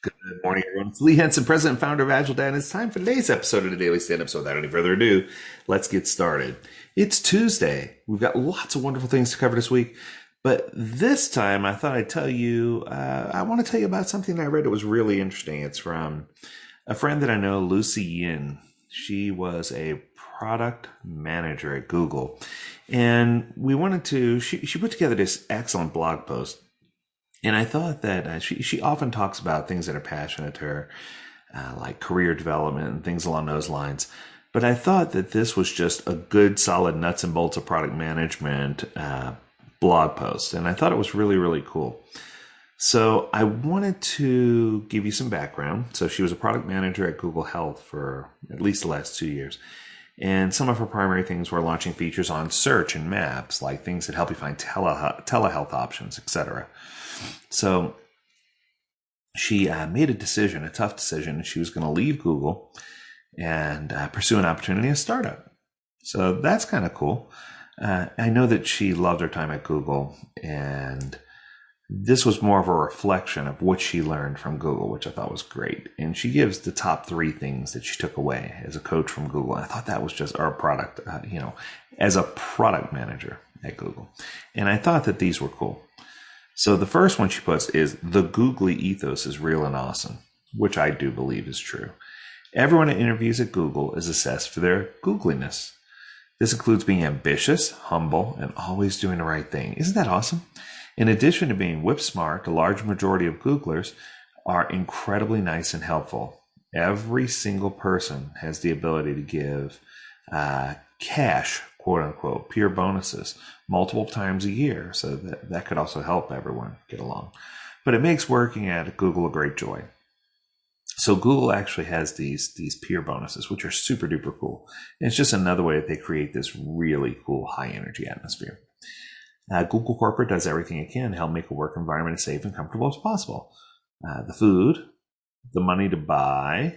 Good morning, everyone. It's Lee Henson, President and founder of Agile Dad, and it's time for today's episode of the Daily Stand Up. So, without any further ado, let's get started. It's Tuesday. We've got lots of wonderful things to cover this week, but this time I thought I'd tell you, uh, I want to tell you about something I read that was really interesting. It's from a friend that I know, Lucy Yin. She was a product manager at Google, and we wanted to, she, she put together this excellent blog post and I thought that uh, she she often talks about things that are passionate to her, uh, like career development and things along those lines. But I thought that this was just a good, solid nuts and bolts of product management uh, blog post, and I thought it was really really cool. So I wanted to give you some background. So she was a product manager at Google Health for at least the last two years. And some of her primary things were launching features on search and maps, like things that help you find tele- telehealth options, etc. So she uh, made a decision, a tough decision. She was going to leave Google and uh, pursue an opportunity as a startup. So that's kind of cool. Uh, I know that she loved her time at Google, and this was more of a reflection of what she learned from Google, which I thought was great. And she gives the top three things that she took away as a coach from Google. I thought that was just our product, uh, you know, as a product manager at Google. And I thought that these were cool. So the first one she puts is the Googley ethos is real and awesome, which I do believe is true. Everyone that interviews at Google is assessed for their googliness. This includes being ambitious, humble, and always doing the right thing. Isn't that awesome? In addition to being whip smart, the large majority of Googlers are incredibly nice and helpful. Every single person has the ability to give uh, cash quote unquote peer bonuses multiple times a year. So that, that could also help everyone get along. But it makes working at Google a great joy. So Google actually has these these peer bonuses, which are super duper cool. And it's just another way that they create this really cool high energy atmosphere. Uh, Google Corporate does everything it can to help make a work environment as safe and comfortable as possible. Uh, the food, the money to buy,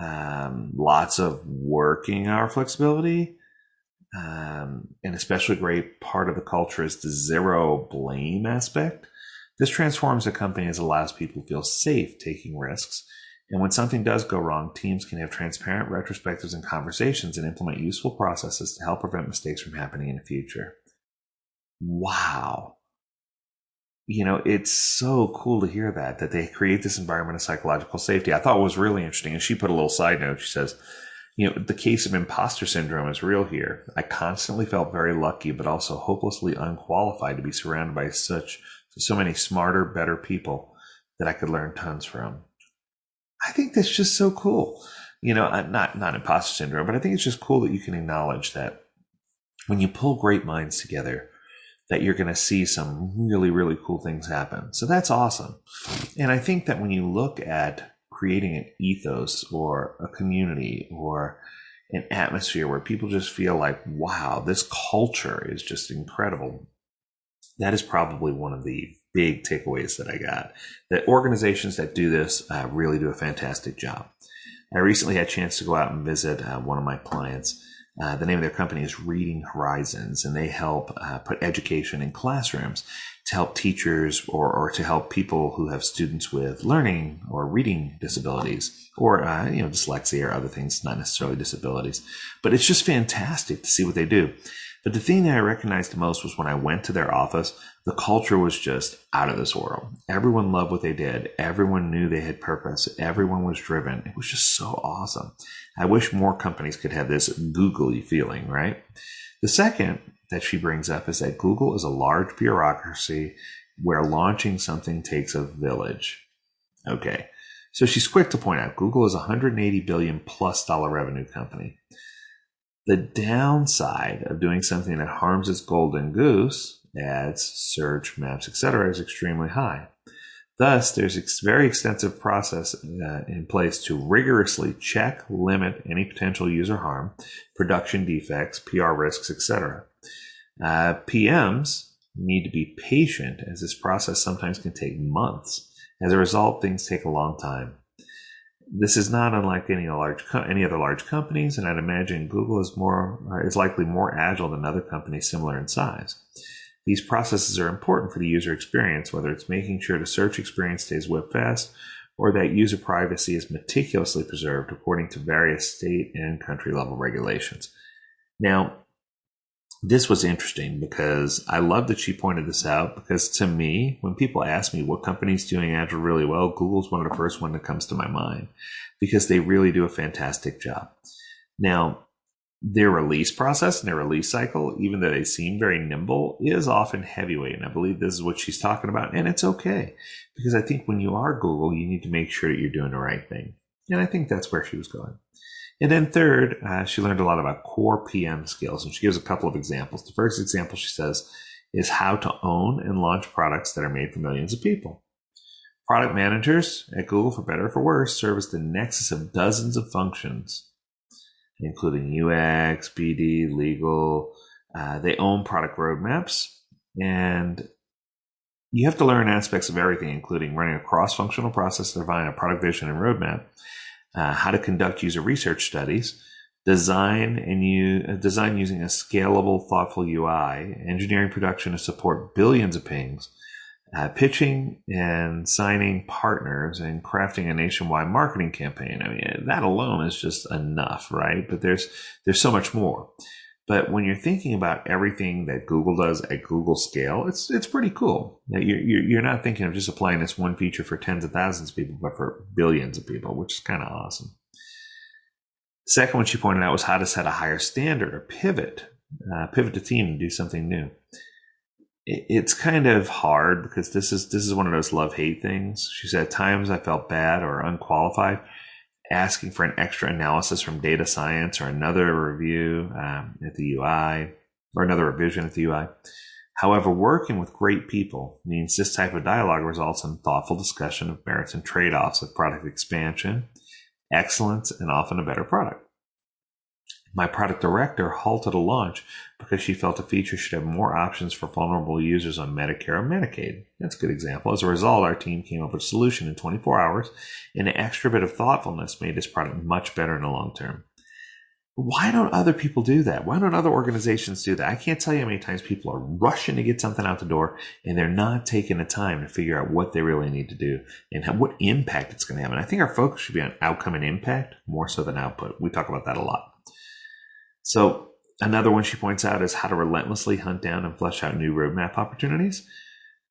um, lots of working hour flexibility, um, an especially great part of the culture is the zero blame aspect. This transforms a company as allows people to feel safe taking risks. And when something does go wrong, teams can have transparent retrospectives and conversations and implement useful processes to help prevent mistakes from happening in the future. Wow. You know, it's so cool to hear that, that they create this environment of psychological safety. I thought was really interesting. And she put a little side note. She says, you know, the case of imposter syndrome is real here. I constantly felt very lucky, but also hopelessly unqualified to be surrounded by such so many smarter, better people that I could learn tons from. I think that's just so cool. You know, not not imposter syndrome, but I think it's just cool that you can acknowledge that when you pull great minds together, that you're going to see some really, really cool things happen. So that's awesome. And I think that when you look at creating an ethos or a community or an atmosphere where people just feel like, wow, this culture is just incredible. That is probably one of the big takeaways that I got. That organizations that do this uh, really do a fantastic job. I recently had a chance to go out and visit uh, one of my clients. Uh, the name of their company is Reading Horizons, and they help uh, put education in classrooms to help teachers or, or to help people who have students with learning or reading disabilities or uh, you know dyslexia or other things not necessarily disabilities. But it's just fantastic to see what they do. But the thing that i recognized the most was when i went to their office the culture was just out of this world. Everyone loved what they did. Everyone knew they had purpose. Everyone was driven. It was just so awesome. I wish more companies could have this Googley feeling right? The second that she brings up is that Google is a large bureaucracy where launching something takes a village. Okay. So she's quick to point out Google is a 180 billion plus dollar revenue company. The downside of doing something that harms its golden goose, ads, search, maps, etc., is extremely high. Thus, there's a very extensive process uh, in place to rigorously check, limit any potential user harm, production defects, PR risks, etc. Uh, PMs need to be patient as this process sometimes can take months. As a result, things take a long time. This is not unlike any large co- any other large companies, and I'd imagine Google is more is likely more agile than other companies similar in size. These processes are important for the user experience, whether it's making sure the search experience stays web fast or that user privacy is meticulously preserved according to various state and country level regulations. Now, this was interesting because I love that she pointed this out because to me, when people ask me what company's doing Agile really well, Google's one of the first one that comes to my mind because they really do a fantastic job. Now, their release process and their release cycle, even though they seem very nimble, is often heavyweight. And I believe this is what she's talking about. And it's okay because I think when you are Google, you need to make sure that you're doing the right thing. And I think that's where she was going. And then third, uh, she learned a lot about core PM skills, and she gives a couple of examples. The first example she says is how to own and launch products that are made for millions of people. Product managers at Google, for better or for worse, serve as the nexus of dozens of functions, including UX, BD, legal. Uh, they own product roadmaps, and you have to learn aspects of everything, including running a cross-functional process to a product vision and roadmap uh, how to conduct user research studies, design and you uh, design using a scalable, thoughtful UI, engineering production to support billions of pings, uh, pitching and signing partners, and crafting a nationwide marketing campaign. I mean, that alone is just enough, right? But there's there's so much more. But when you're thinking about everything that Google does at Google scale, it's it's pretty cool. You're, you're not thinking of just applying this one feature for tens of thousands of people, but for billions of people, which is kind of awesome. Second one she pointed out was how to set a higher standard or pivot, uh, pivot the team and do something new. It's kind of hard because this is this is one of those love hate things. She said, at times I felt bad or unqualified asking for an extra analysis from data science or another review um, at the UI or another revision at the UI. However, working with great people means this type of dialogue results in thoughtful discussion of merits and trade offs of product expansion, excellence, and often a better product. My product director halted a launch because she felt a feature should have more options for vulnerable users on Medicare or Medicaid. That's a good example. As a result, our team came up with a solution in 24 hours, and an extra bit of thoughtfulness made this product much better in the long term. Why don't other people do that? Why don't other organizations do that? I can't tell you how many times people are rushing to get something out the door and they're not taking the time to figure out what they really need to do and how, what impact it's going to have. And I think our focus should be on outcome and impact more so than output. We talk about that a lot. So another one she points out is how to relentlessly hunt down and flesh out new roadmap opportunities.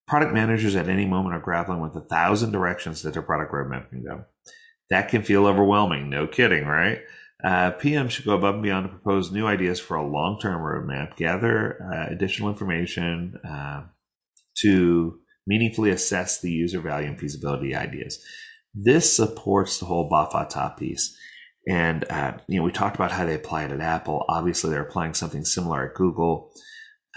Product managers at any moment are grappling with a thousand directions that their product roadmap can go. That can feel overwhelming. No kidding, right? Uh, PM should go above and beyond to propose new ideas for a long-term roadmap, gather uh, additional information uh, to meaningfully assess the user value and feasibility ideas. This supports the whole BAFATA piece. And uh, you know, we talked about how they apply it at Apple. Obviously, they're applying something similar at Google.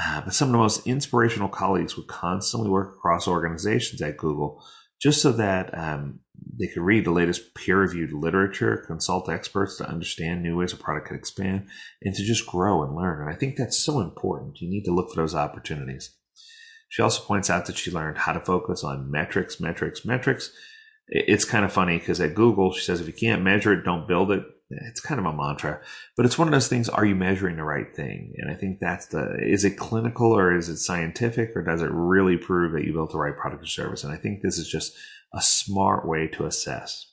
Uh, but some of the most inspirational colleagues would constantly work across organizations at Google just so that um, they could read the latest peer-reviewed literature, consult experts to understand new ways a product could expand, and to just grow and learn. And I think that's so important. You need to look for those opportunities. She also points out that she learned how to focus on metrics, metrics, metrics, it's kind of funny because at Google, she says, if you can't measure it, don't build it. It's kind of a mantra, but it's one of those things. Are you measuring the right thing? And I think that's the, is it clinical or is it scientific or does it really prove that you built the right product or service? And I think this is just a smart way to assess.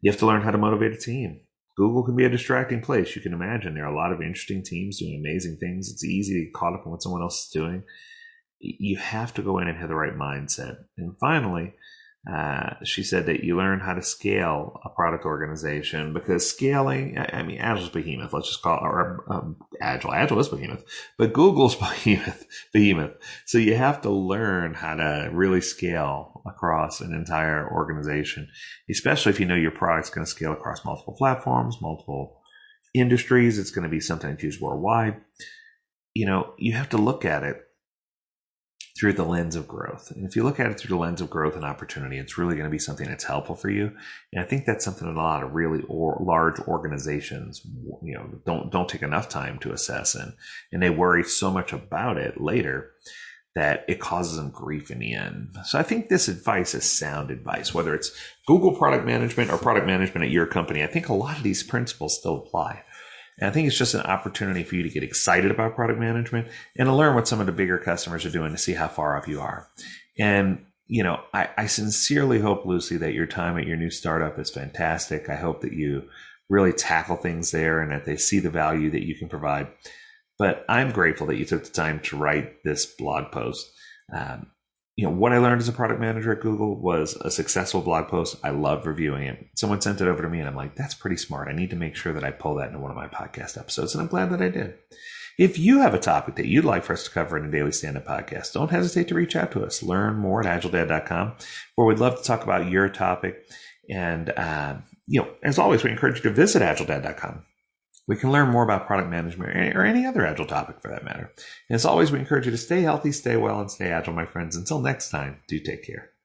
You have to learn how to motivate a team. Google can be a distracting place. You can imagine there are a lot of interesting teams doing amazing things. It's easy to get caught up in what someone else is doing. You have to go in and have the right mindset. And finally, uh, she said that you learn how to scale a product organization because scaling, I, I mean, Agile's behemoth, let's just call it, or um, Agile, Agile is behemoth, but Google's behemoth, behemoth. So you have to learn how to really scale across an entire organization, especially if you know your product's going to scale across multiple platforms, multiple industries. It's going to be something that's used worldwide. You know, you have to look at it through the lens of growth. And if you look at it through the lens of growth and opportunity, it's really going to be something that's helpful for you. And I think that's something that a lot of really or large organizations, you know, don't don't take enough time to assess and and they worry so much about it later that it causes them grief in the end. So I think this advice is sound advice, whether it's Google product management or product management at your company. I think a lot of these principles still apply. And I think it's just an opportunity for you to get excited about product management and to learn what some of the bigger customers are doing to see how far off you are. And you know, I, I sincerely hope, Lucy, that your time at your new startup is fantastic. I hope that you really tackle things there and that they see the value that you can provide. But I'm grateful that you took the time to write this blog post. Um, you know, what I learned as a product manager at Google was a successful blog post. I love reviewing it. Someone sent it over to me and I'm like, that's pretty smart. I need to make sure that I pull that into one of my podcast episodes. And I'm glad that I did. If you have a topic that you'd like for us to cover in a daily stand up podcast, don't hesitate to reach out to us. Learn more at agiledad.com, where we'd love to talk about your topic. And, uh, you know, as always, we encourage you to visit agiledad.com. We can learn more about product management or any other agile topic for that matter. And as always, we encourage you to stay healthy, stay well, and stay agile, my friends. Until next time, do take care.